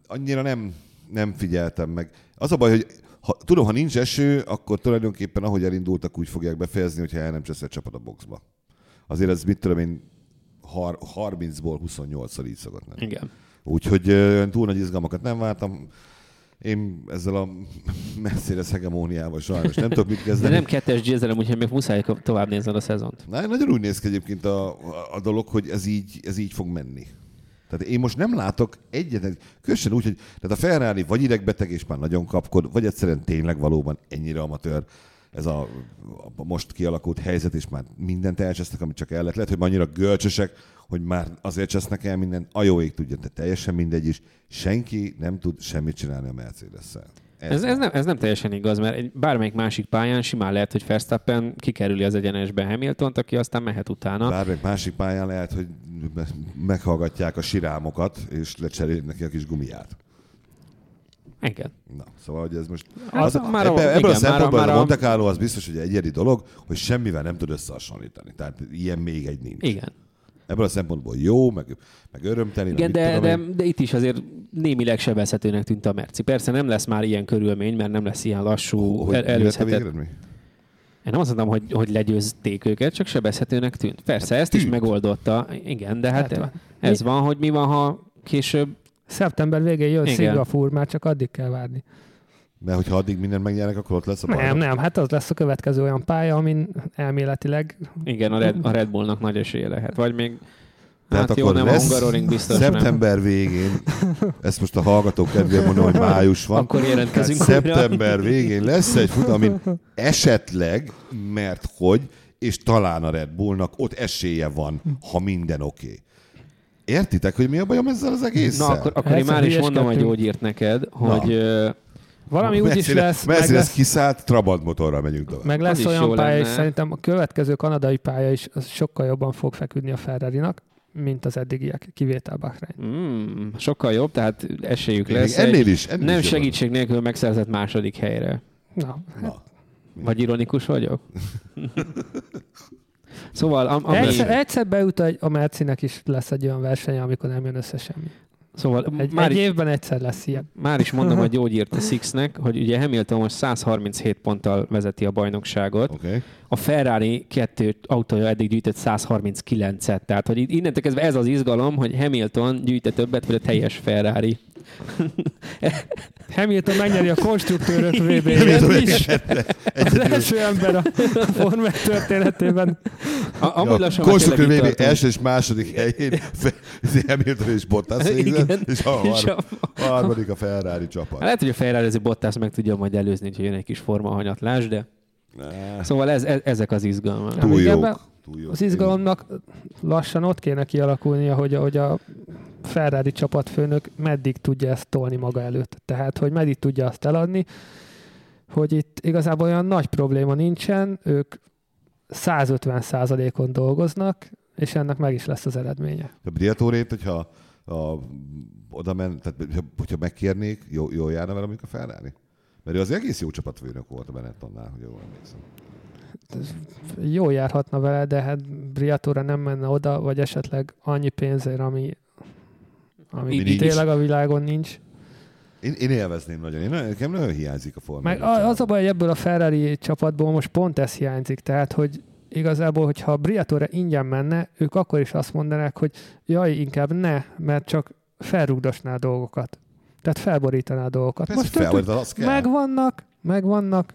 annyira nem, nem figyeltem meg. Az a baj, hogy ha, tudom, ha nincs eső, akkor tulajdonképpen ahogy elindultak, úgy fogják befejezni, hogyha el nem csesz egy csapat a boxba. Azért ez mit tudom én, har, 30-ból 28-szor így szokott lenni. Igen. Úgyhogy ö, túl nagy izgalmakat nem vártam. Én ezzel a (laughs) Mercedes hegemóniával sajnos nem tudok mit De kezdeni. nem kettes győzelem, úgyhogy még muszáj tovább nézned a szezont. Na, nagyon úgy néz ki egyébként a, a, a dolog, hogy ez így, ez így fog menni. Tehát én most nem látok egyetlen, különösen úgy, hogy tehát a Ferrari vagy idegbeteg és már nagyon kapkod, vagy egyszerűen tényleg valóban ennyire amatőr ez a, a most kialakult helyzet, és már mindent elcsesznek, amit csak el lehet. Lehet, hogy már annyira görcsösek, hogy már azért csesznek el mindent, a jó ég tudja, de teljesen mindegy is. Senki nem tud semmit csinálni a Mercedes-szel. Ez, ez, nem, ez nem teljesen igaz, mert egy bármelyik másik pályán simán lehet, hogy Verstappen kikerüli az egyenesbe Hamiltont, aki aztán mehet utána. Bármelyik másik pályán lehet, hogy me- meghallgatják a sirámokat, és lecserélik neki a kis gumiját. Igen. Na, szóval, hogy ez most... Az- Az, már a- ebbe, ebből igen, a szempontból már a- a Monte Carlo az biztos, hogy egy egyedi dolog, hogy semmivel nem tud összehasonlítani. Tehát ilyen még egy nincs. Igen. Ebből a szempontból jó, meg, meg örömteli. Igen, de, tudom de, én. de itt is azért némileg sebezhetőnek tűnt a Merci. Persze nem lesz már ilyen körülmény, mert nem lesz ilyen lassú, Hogy el, mi előzhetett. Én nem azt mondtam, hogy, hogy legyőzték őket, csak sebezhetőnek tűnt. Persze, ezt is megoldotta. Igen, de hát Hát, ez van, hogy mi van, ha később... Szeptember végén jön Igen. Szingapúr, már csak addig kell várni. Mert hogyha addig mindent megnyernek, akkor ott lesz a Nem, bajnok. nem, hát az lesz a következő olyan pálya, amin elméletileg Igen, a Red, a Red Bullnak nagy esélye lehet. Vagy még... Tehát hát jó, akkor nem a lesz Hungaroring biztos nem. szeptember végén, ezt most a hallgatók kedvéért mondom, hogy május van. Akkor jelentkezünk Tehát újra. szeptember végén lesz egy fut, amin esetleg, mert hogy, és talán a Red Bullnak ott esélye van, ha minden oké. Okay. Értitek, hogy mi a bajom ezzel az egésszel? Na, akkor, akkor én Egyszer már is mondom a gyógyírt neked, hogy ö, valami úgy is lesz, meg Mercedes lesz, kiszállt, Trabant motorral megyünk tovább. meg lesz olyan jó pálya, és lenne. szerintem a következő kanadai pálya is az sokkal jobban fog feküdni a Ferrari-nak, mint az eddigiek, kivétel Bahrein. mm, sokkal jobb, tehát esélyük lesz ennél is, ennél nem is jobban. segítség nélkül megszerzett második helyre. Na, Na. Vagy ironikus vagyok? (laughs) szóval, am, ami, egyszer, egyszer beüt egy, a Mercinek is lesz egy olyan verseny, amikor nem jön össze semmi. Szóval Egy, már, egy is, évben egyszer lesz ilyen. már is mondom (laughs) a gyógyírt a Sixnek, hogy ugye Hamilton most 137 ponttal vezeti a bajnokságot. Okay. A Ferrari kettő autója eddig gyűjtött 139-et. Tehát, hogy itt- innentől kezdve ez az izgalom, hogy Hamilton gyűjte többet, vagy a teljes Ferrari. (laughs) Hamilton megnyeri a konstruktőrök (laughs) VB-jét is. Az első ember a Forma 1 történetében. A, amúgy Ja, lassan konstruktőr VB első és második helyén Hamilton és Bottas végzett, Igen. és a, És har- a- a harmadik a Ferrari csapat. Lehet, hogy a Ferrari azért Bottas meg tudja majd előzni, hogy jön egy kis formahanyatlás, de Nah, szóval ez, ez, ezek az izgalmak. Túl igen, jók. Túl jók. Az izgalomnak lassan ott kéne kialakulnia, hogy, hogy a Ferrari csapatfőnök meddig tudja ezt tolni maga előtt. Tehát, hogy meddig tudja azt eladni, hogy itt igazából olyan nagy probléma nincsen, ők 150 on dolgoznak, és ennek meg is lesz az eredménye. A Briatorét, hogyha a, oda men, tehát hogyha, megkérnék, jó, jól járna vele mondjuk a Ferrari? Mert ő az egész jó csapatfőnök volt a Benettonnál, hogy jól emlékszem. Jó járhatna vele, de hát Briatore nem menne oda, vagy esetleg annyi pénzért, ami, ami így tényleg a világon nincs. Én, én élvezném nagyon. Én, nekem nagyon hiányzik a forma. Meg az a baj, hogy ebből a Ferrari csapatból most pont ez hiányzik, tehát hogy igazából, hogyha a Briatore ingyen menne, ők akkor is azt mondanák, hogy jaj, inkább ne, mert csak felrugdosná dolgokat. Tehát felborítaná dolgokat. Persze, most fel, az megvannak, megvannak.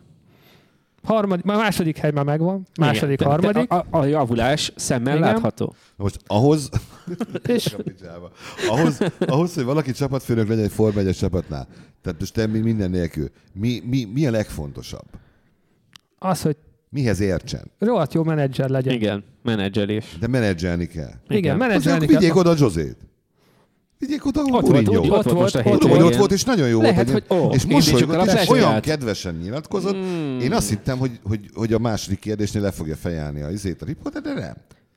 Harmadik, már második hely már megvan, második, Igen, harmadik, A, a, a javulás szemmel Igen. látható. Most ahhoz, (laughs) és ahhoz, ahhoz, hogy valaki csapatfőnök legyen egy Forma 1 csapatnál, tehát most te minden nélkül, mi, mi, mi a legfontosabb? az, hogy Mihez értsen? rohadt jó menedzser legyen. Igen, menedzselés. De menedzselni kell. Igen, Igen. Menedzselni akkor vigyék kell. oda Josét. Vigyék oda a Ott volt, Mourinho. úgy, Ott ott volt most a volt, ott ott volt, és nagyon jó Lehet, volt. hogy- ó, és mosolygott, és olyan kedvesen nyilatkozott. Mm. Én azt hittem, hogy, hogy, hogy a második kérdésnél le fogja fejelni a izét, a riporter, de nem.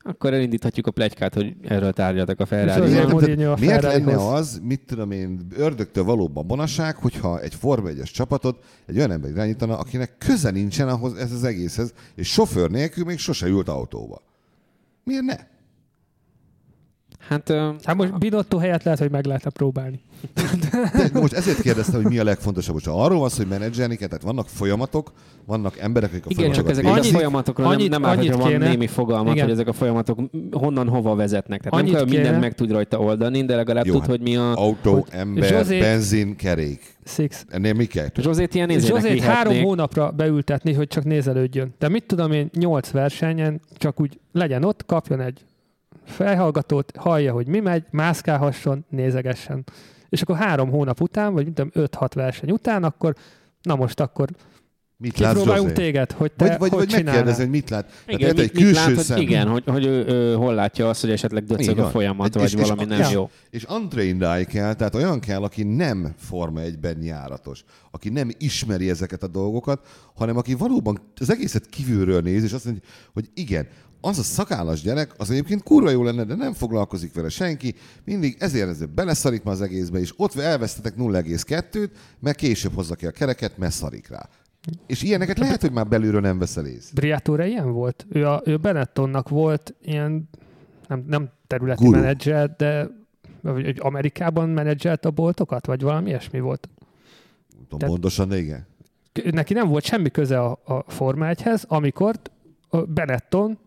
Akkor elindíthatjuk a plegykát, hogy erről tárgyaltak a ferrari azért Mourinho a miért lenne az, mit tudom én, ördögtől való babonaság, hogyha egy Forma 1 csapatot egy olyan ember irányítana, akinek köze nincsen ahhoz ez az egészhez, és sofőr nélkül még sose ült autóba. Miért ne? Hát, Hát most Binotto helyett lehet, hogy meg lehetne próbálni. De most ezért kérdeztem, hogy mi a legfontosabb. Most arról van szó, hogy menedzselni kell, tehát vannak folyamatok, vannak emberek, akik a igen, csak ezek a Annyit- folyamatokról nem, annyit- nem áll, hogyha van kéne- némi fogalmat, igen. hogy ezek a folyamatok honnan hova vezetnek. Tehát Annyit nem kell, hogy mindent kéne- meg tud rajta oldani, de legalább Jó, tud, hát hogy mi a... Autó, Hogy- ember, José- benzin, kerék. Six. Ennél mi kell? Zsozét ilyen azért három hónapra beültetni, hogy csak nézelődjön. De mit tudom én, nyolc versenyen csak úgy legyen ott, kapjon egy fejhallgatót, hallja, hogy mi megy, mászkálhasson, nézegessen. És akkor három hónap után, vagy tudom, öt-hat verseny után, akkor na most akkor Mit látsz, kipróbálunk José? téged, hogy te Vagy, vagy, hogy vagy megkérdezni, hogy mit lát. Tehát Igen, érted, mit, egy mit külső lát, szem. hogy igen, hogy, hogy ő, ő, hol látja azt, hogy esetleg döcög a folyamat, És- vagy és- és valami a- nem ja. jó. És untrained kell, tehát olyan kell, aki nem Forma 1-ben járatos, aki nem ismeri ezeket a dolgokat, hanem aki valóban az egészet kívülről néz, és azt mondja, hogy igen, az a szakállas gyerek, az egyébként kurva jó lenne, de nem foglalkozik vele senki, mindig ezért ezért beleszarik ma az egészbe, és ott elvesztetek 0,2-t, mert később hozza ki a kereket, mert szarik rá. És ilyeneket lehet, hogy már belülről nem veszel észre. Briatore ilyen volt? Ő, a, ő Benettonnak volt ilyen, nem, nem területi Guru. menedzser, de vagy, Amerikában menedzselt a boltokat, vagy valami ilyesmi volt. Tudom Tehát- pontosan, de igen. Neki nem volt semmi köze a, a Forma 1-hez, amikor Benetton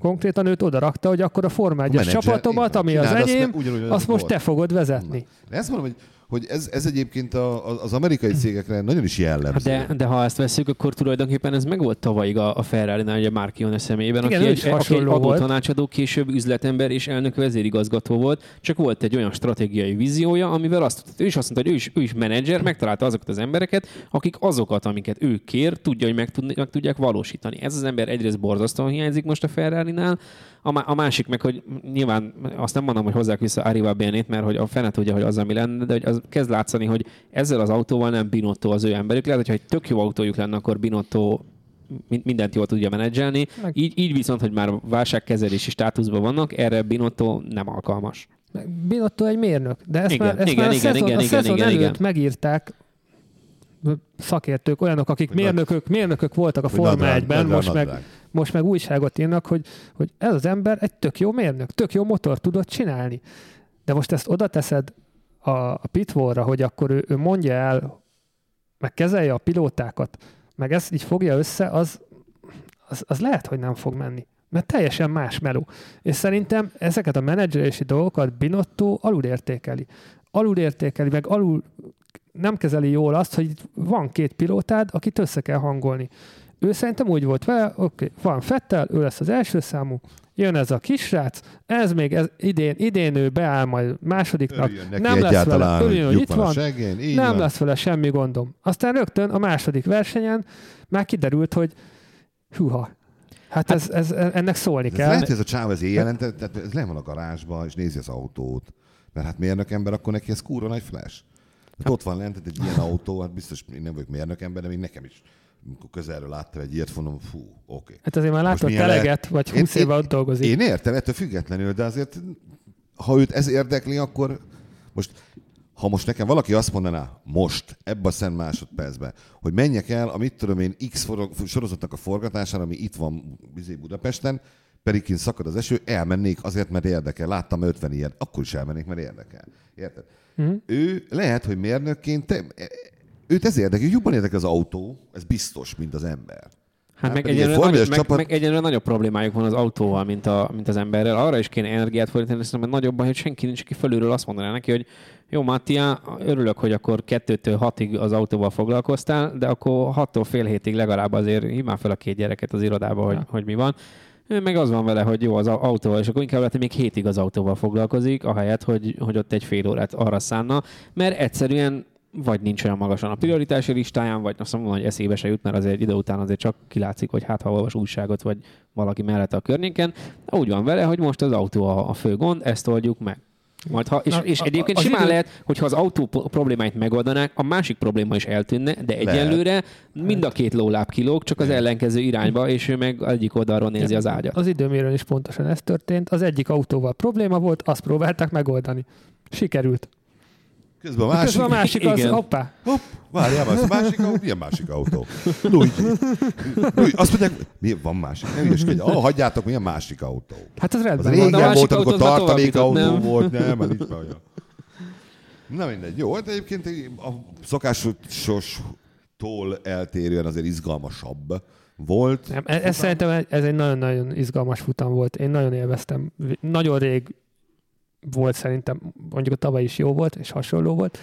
konkrétan őt oda rakta, hogy akkor a Forma 1 menedzser, csapatomat, ami az azt, enyém, mert ugyanúgy az azt most volt. te fogod vezetni. De ezt mondom, hogy, hogy ez, ez egyébként a, az amerikai cégekre nagyon is jellemző. de, de ha ezt veszük, akkor tulajdonképpen ez meg volt tavalyig a, a Ferrari-nál, ugye Marchione személyében, Igen, aki egy, aki egy adótanácsadó, később üzletember és elnök vezérigazgató volt, csak volt egy olyan stratégiai víziója, amivel azt, ő is azt mondta, hogy ő is, ő is menedzser, megtalálta azokat az embereket, akik azokat, amiket ő kér, tudja, hogy meg, tud, meg tudják valósítani. Ez az ember egyrészt borzasztóan hiányzik most a Ferrari-nál, a, má- a másik meg, hogy nyilván azt nem mondom, hogy hozzák vissza Arriva Benét, mert hogy a fene tudja, hogy az, ami lenne, de hogy az kezd látszani, hogy ezzel az autóval nem Binotto az ő emberük. Lehet, hogyha egy tök jó autójuk lenne, akkor Binotto min- mindent jól tudja menedzselni. Meg- Így, így viszont, hogy már válságkezelési státuszban vannak, erre Binotto nem alkalmas. Binotto egy mérnök, de ezt Igen, már, ezt igen, már a igen, szezon, igen, a szezon igen, előtt igen. megírták szakértők, olyanok, akik Hogy mérnökök, mérnökök voltak a Hogy Forma nadrág, 1-ben, nadrág, most meg, most meg újságot írnak, hogy, hogy ez az ember egy tök jó mérnök, tök jó motor tudott csinálni. De most ezt oda teszed a, a pitwallra, hogy akkor ő, ő mondja el, meg kezelje a pilótákat, meg ezt így fogja össze, az, az, az lehet, hogy nem fog menni. Mert teljesen más meló. És szerintem ezeket a menedzselési dolgokat Binotto alulértékeli. Alulértékeli, meg alul nem kezeli jól azt, hogy van két pilótád, akit össze kell hangolni. Ő szerintem úgy volt vele, oké, okay, van Fettel, ő lesz az első számú, jön ez a kisrác, ez még ez, idén, idén ő beáll majd másodiknak, nem lesz vele, örüljön, hogy itt van így nem van. lesz vele semmi gondom. Aztán rögtön a második versenyen már kiderült, hogy hűha, hát, ez, ez, ennek szólni Ez kell. lehet, hogy ez a csáv ez éjjel, tehát tehát ez le van a garázsba, és nézi az autót. Mert hát mérnök ember, akkor neki ez kúra nagy flash. Hát ott van lent tehát egy ilyen autó, hát biztos én nem vagyok mérnök ember, de még nekem is, amikor közelről láttam egy ilyet, mondom, fú, oké. Hát azért már látott milyen eleget, vagy 20 éve ott dolgozik. Én értem, ettől függetlenül, de azért, ha őt ez érdekli, akkor most, ha most nekem valaki azt mondaná, most, ebben a szent másodpercben, hogy menjek el a mit tudom én X sorozatnak a forgatására, ami itt van bizé Budapesten, pedig kint szakad az eső, elmennék azért, mert érdekel. Láttam 50 ilyet, akkor is elmennék, mert érdekel. Érted? Mhm. Ő lehet, hogy mérnökként, te, őt ez érdekel, jobban érdekel az autó, ez biztos, mint az ember. Hát meg pedig egy nagy, 1-es meg, csapat- meg egyenlően nagyobb problémájuk van az autóval, mint, a, mint az emberrel. Arra is kéne energiát fordítani, szerintem mert nagyobb baj, hogy senki nincs, aki felülről azt mondaná neki, hogy jó, Mattia, örülök, hogy akkor kettőtől hatig az autóval foglalkoztál, de akkor hattól fél hétig legalább azért már fel a két gyereket az irodába, hogy, hogy mi van. Ő meg az van vele, hogy jó az au- autóval, és akkor inkább lehet, hogy még hétig az autóval foglalkozik, ahelyett, hogy, hogy ott egy fél órát arra szánna, mert egyszerűen vagy nincs olyan magasan a prioritási listáján, vagy azt mondom, hogy eszébe se jut, mert azért idő után azért csak kilátszik, hogy hát ha olvas újságot, vagy valaki mellette a környéken. Úgy van vele, hogy most az autó a, a fő gond, ezt oldjuk meg. Majd ha, és, Na, és a- egyébként az simán idő- lehet, hogyha az autó problémáit megoldanák, a másik probléma is eltűnne, de egyelőre mind a két lóláb kilóg, csak az ellenkező irányba, és ő meg egyik oldalról nézi az ágyat. Az időmérőn is pontosan ez történt. Az egyik autóval probléma volt, azt próbálták megoldani. Sikerült. Közben a másik... Közben a másik az, igen. hoppá, Hopp, várjál, már, a másik autó, milyen másik autó? Luigi. Luigi. Azt mondják, mi van másik? Nem ügyeskedj. Ah, hagyjátok, milyen másik autó? hát az Az rendben van. a régen volt, amikor tartalékautó jutott, nem? volt. Nem, mert nincs olyan. Na mindegy. Jó, hát egyébként a szokásostól eltérően azért izgalmasabb volt. Nem, ez, ez szerintem ez egy nagyon-nagyon izgalmas futam volt. Én nagyon élveztem. Nagyon rég volt szerintem, mondjuk a tavaly is jó volt, és hasonló volt,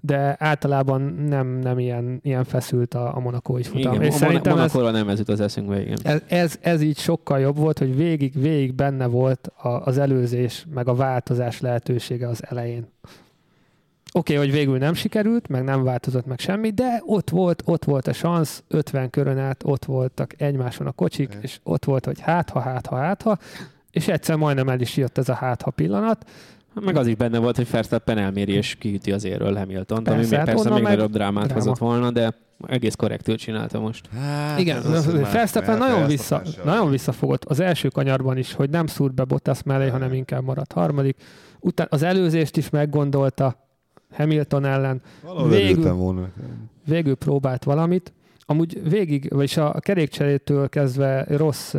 de általában nem, nem ilyen, ilyen feszült a, a monakói futam. Igen, és a szerintem ez, Monakóra nem ez jut az eszünkbe, igen. ez, ez, ez így sokkal jobb volt, hogy végig, végig benne volt a, az előzés, meg a változás lehetősége az elején. Oké, okay, hogy végül nem sikerült, meg nem változott meg semmi, de ott volt, ott volt a szansz, 50 körön át, ott voltak egymáson a kocsik, Igen. és ott volt, hogy hát ha, hát ha, hát ha, és egyszer majdnem el is jött ez a hát ha pillanat. Meg az is benne volt, hogy Verstappen elméri és kiüti az érről Hamilton, ami Persze, még hát persze még nagyobb drámát dráma. hozott volna, de egész korrektül csinálta most. Hát, Igen, Verstappen nagyon, vissza, nagyon visszafogott az első kanyarban is, hogy nem szúrt be Bottas mellé, Nem. hanem inkább maradt harmadik. Utána az előzést is meggondolta Hamilton ellen, Valahol végül- volna. végül próbált valamit. Amúgy végig, vagyis a kerékcserétől kezdve rossz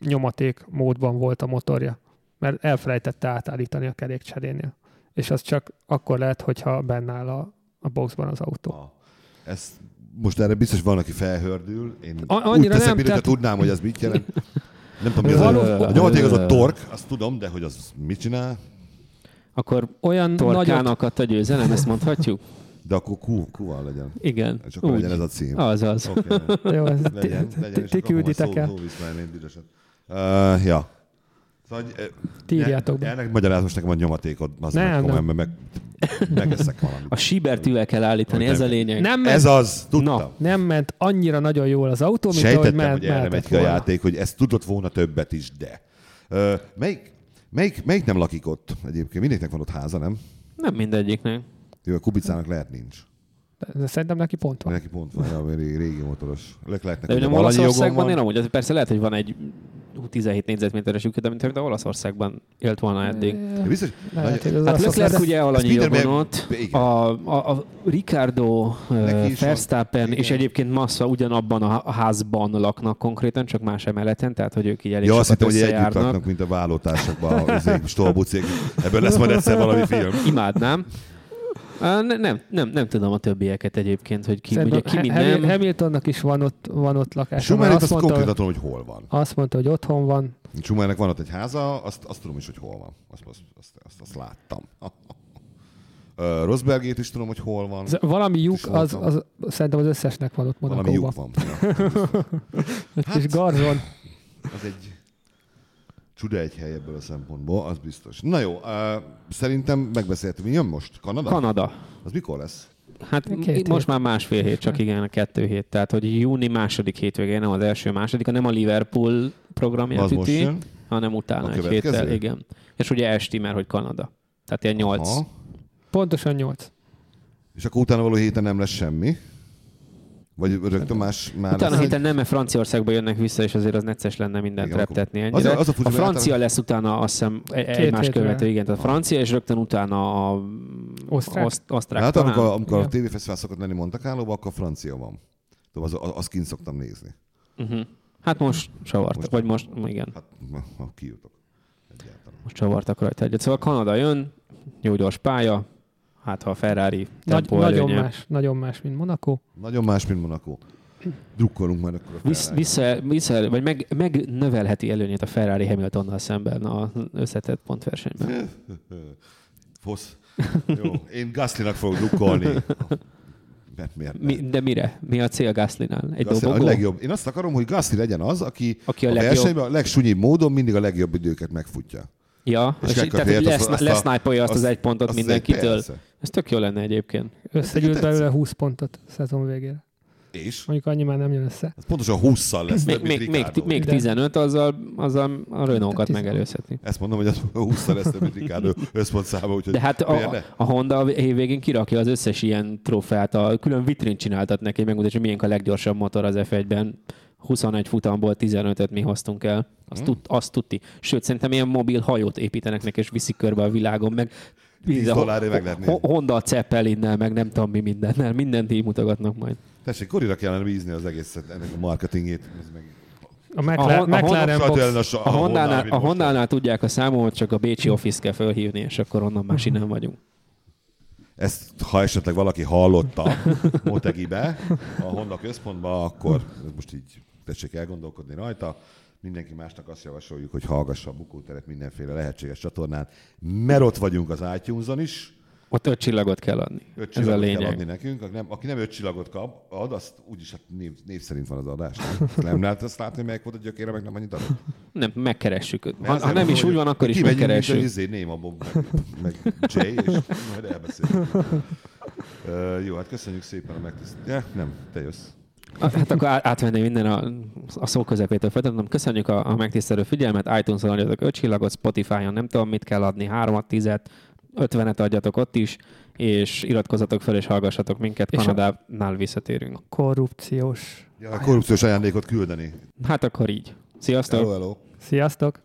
nyomaték módban volt a motorja, mert elfelejtette átállítani a kerékcserénél. És az csak akkor lehet, hogyha benne áll a, a boxban az autó. Ah, Ez, most erre biztos van, aki felhördül. Én A- úgy teszek, nem, mintha tehát- tudnám, hogy ez mit jelent. Nem tudom, mi az Való- a, a nyomaték az a tork, azt tudom, de hogy az mit csinál, Akkor Olyan nagyot, torkának a győzelem, ezt mondhatjuk? de akkor Q, Q-val legyen. Igen. És akkor legyen ez a cím. Az az. Okay. jó, ez legyen, legyen, ti külditek el. Uh, ja. Szóval, ti írjátok be. Ennek magyaráz most nekem a nyomatékot, az Nem, meg, komolyan, nem. meg, megeszek valamit. A síbertűvel kell állítani, Hogy ez a nem. lényeg. Nem ment, Ez az, tudtam. Na. nem ment annyira nagyon jól az autó, mint ahogy Sejtettem, ment, hogy erre megy a játék, hogy ez tudott volna többet is, de. Uh, melyik, melyik, melyik nem lakik ott egyébként? Mindenkinek van ott háza, nem? Nem mindegyiknek. Jó, a Kubicának lehet nincs. De szerintem neki pont van. Neki pont van, ja, mert régi, régi motoros. Leclercnek De jogon Olaszországban én amúgy, persze lehet, hogy van egy 17 négyzetméteres lyuk, de mint de Olaszországban élt volna eddig. Biztos, Lehet, hogy Hát Leclerc ugye alanyi jogon ott, a, a, a Ricardo. Verstappen és egyébként Massa ugyanabban a a házban laknak konkrétan, csak más emeleten, tehát hogy ők így elég Ja, azt hittem, hogy együtt laknak, mint a vállótársakban, az stolbucék. Ebből lesz majd egyszer valami film. Imádnám. Uh, ne, nem, nem, nem tudom a többieket egyébként, hogy ki, Szerintem ugye, ki mi nem. Hamiltonnak is van ott, van ott lakása. Schumacher mert azt azt, mondta, konkrétan hogy, tudom, hogy hol van. azt mondta, hogy otthon van. Schumachernek van ott egy háza, azt, azt tudom is, hogy hol van. Azt, azt, azt, azt, azt láttam. (laughs) Ö, Rosbergét is tudom, hogy hol van. Ez Valami És lyuk, az, ott az, szerintem az összesnek van ott Valami lyuk Monakóban. van. Ja. (laughs) Hát- kis garzon. (laughs) Az egy csuda egy hely ebből a szempontból, az biztos. Na jó, uh, szerintem megbeszéltük. Mi jön most? Kanada? Kanada. az mikor lesz? Hát Két hét. most már másfél hét, csak igen, a kettő hét. Tehát, hogy júni második hétvégén, nem az első második, nem a Liverpool programját Az üti, hanem utána A egy következő? héttel. Igen. És ugye esti, mert hogy Kanada. Tehát ilyen nyolc. Pontosan nyolc. És akkor utána való héten nem lesz semmi? Vagy rögtön más már Utána lesz? héten nem, Franciaországba jönnek vissza, és azért az necces lenne mindent Igen, reptetni Az ennyire. a- az a furcsa, a francia általában- lesz utána, azt hiszem, e- egymás követő, igen. Tehát a francia, és rögtön utána a Osztrák? Oszt, osztrák Hát amikor, amikor a tévéfesztivál szokott lenni Monte Carlo, akkor francia van. Tudom, az, az, azt kint szoktam nézni. Uh-huh. Hát most csavartak, Most- vagy most, igen, Hát, ma, ma kijutok. Egyáltalán. most csavartak rajta egyet. Szóval Kanada jön, jó gyors pálya, hát ha a Ferrari Nagy, nagyon más, nagyon más, mint Monaco. Nagyon más, mint Monaco. Drukkolunk majd akkor a Ferrari. vissza, vissza, vagy meg, megnövelheti előnyét a Ferrari Hamiltonnal szemben az összetett pontversenyben. (laughs) Fosz. Jó, én Gaslynak fogok drukkolni. Mert miért? Mi, de mire? Mi a cél Gaslinál? Egy Gasly a legjobb. Én azt akarom, hogy Gasly legyen az, aki, Aki a a, legjobb. versenyben a legsunyibb módon mindig a legjobb időket megfutja. Ja, És és, tehát, hogy lesz, azt- azt a- lesznájpolja azt, az egy pontot mindenkitől. persze. Ez tök jó lenne egyébként. Összegyűlt belőle 20 pontot a szezon végére. És? Mondjuk annyi már nem jön össze. Ez pontosan 20-szal lesz Még, még, még, még De- 15, azzal, azzal a Renault-kat megelőzheti. Ezt mondom, hogy az 20-szal lesz több, mint Ricardo összpontszáma, úgyhogy De hát a, a Honda a végén kirakja az összes ilyen trófeát, a külön vitrin csináltat neki, megmutatja, hogy milyen a leggyorsabb motor az F1-ben. 21 futamból 15-öt mi hoztunk el. Azt, Hmm. tud, azt tudti. Sőt, szerintem ilyen mobil hajót építenek neki, és viszik körbe a világon, meg 10 dollárért meg lehet nézni. Ho- Honda Zeppelinnel, meg nem tudom mi mindennel. Mindent így mutogatnak majd. Tessék, Korira kellene bízni az egészet, ennek a marketingét. Ez meg... A McLaren, Hon- a McLaren Honda- box. a, A Hondánál, amit a Hondánál tudják a számot, csak a Bécsi Office kell fölhívni, és akkor onnan már sinem vagyunk. Ezt, ha esetleg valaki hallotta Motegibe, a Honda központba, akkor ez most így tessék elgondolkodni rajta. Mindenki másnak azt javasoljuk, hogy hallgassa a bukóteret mindenféle lehetséges csatornán, mert ott vagyunk az itunes is. Ott öt csillagot kell adni. Öt Ez a csillagot kell lényeg. adni nekünk. Aki nem, aki nem öt csillagot kap, ad, azt úgyis hát név, név szerint van az adás. nem? Nem lehet azt látni, melyik volt a gyökére, meg nem annyit adott. Nem, megkeressük. Ha, ha nem is úgy van, akkor is mint megkeressük. a izé, Néma Bob, meg, meg Jay, és majd elbeszélünk. Uh, jó, hát köszönjük szépen a megtiszt... Ja, nem, te jössz. Hát akkor á- átvenni minden a, a szó közepétől folytatom. Köszönjük a, a megtisztelő figyelmet, iTunes-on adjatok 5 csillagot, Spotify-on nem tudom mit kell adni, 3 10 50-et adjatok ott is, és iratkozzatok fel és hallgassatok minket, És a- Kanadánál visszatérünk. Korrupciós. Ja, a korrupciós ajándékot küldeni. Hát akkor így. Sziasztok! Hello, hello. Sziasztok!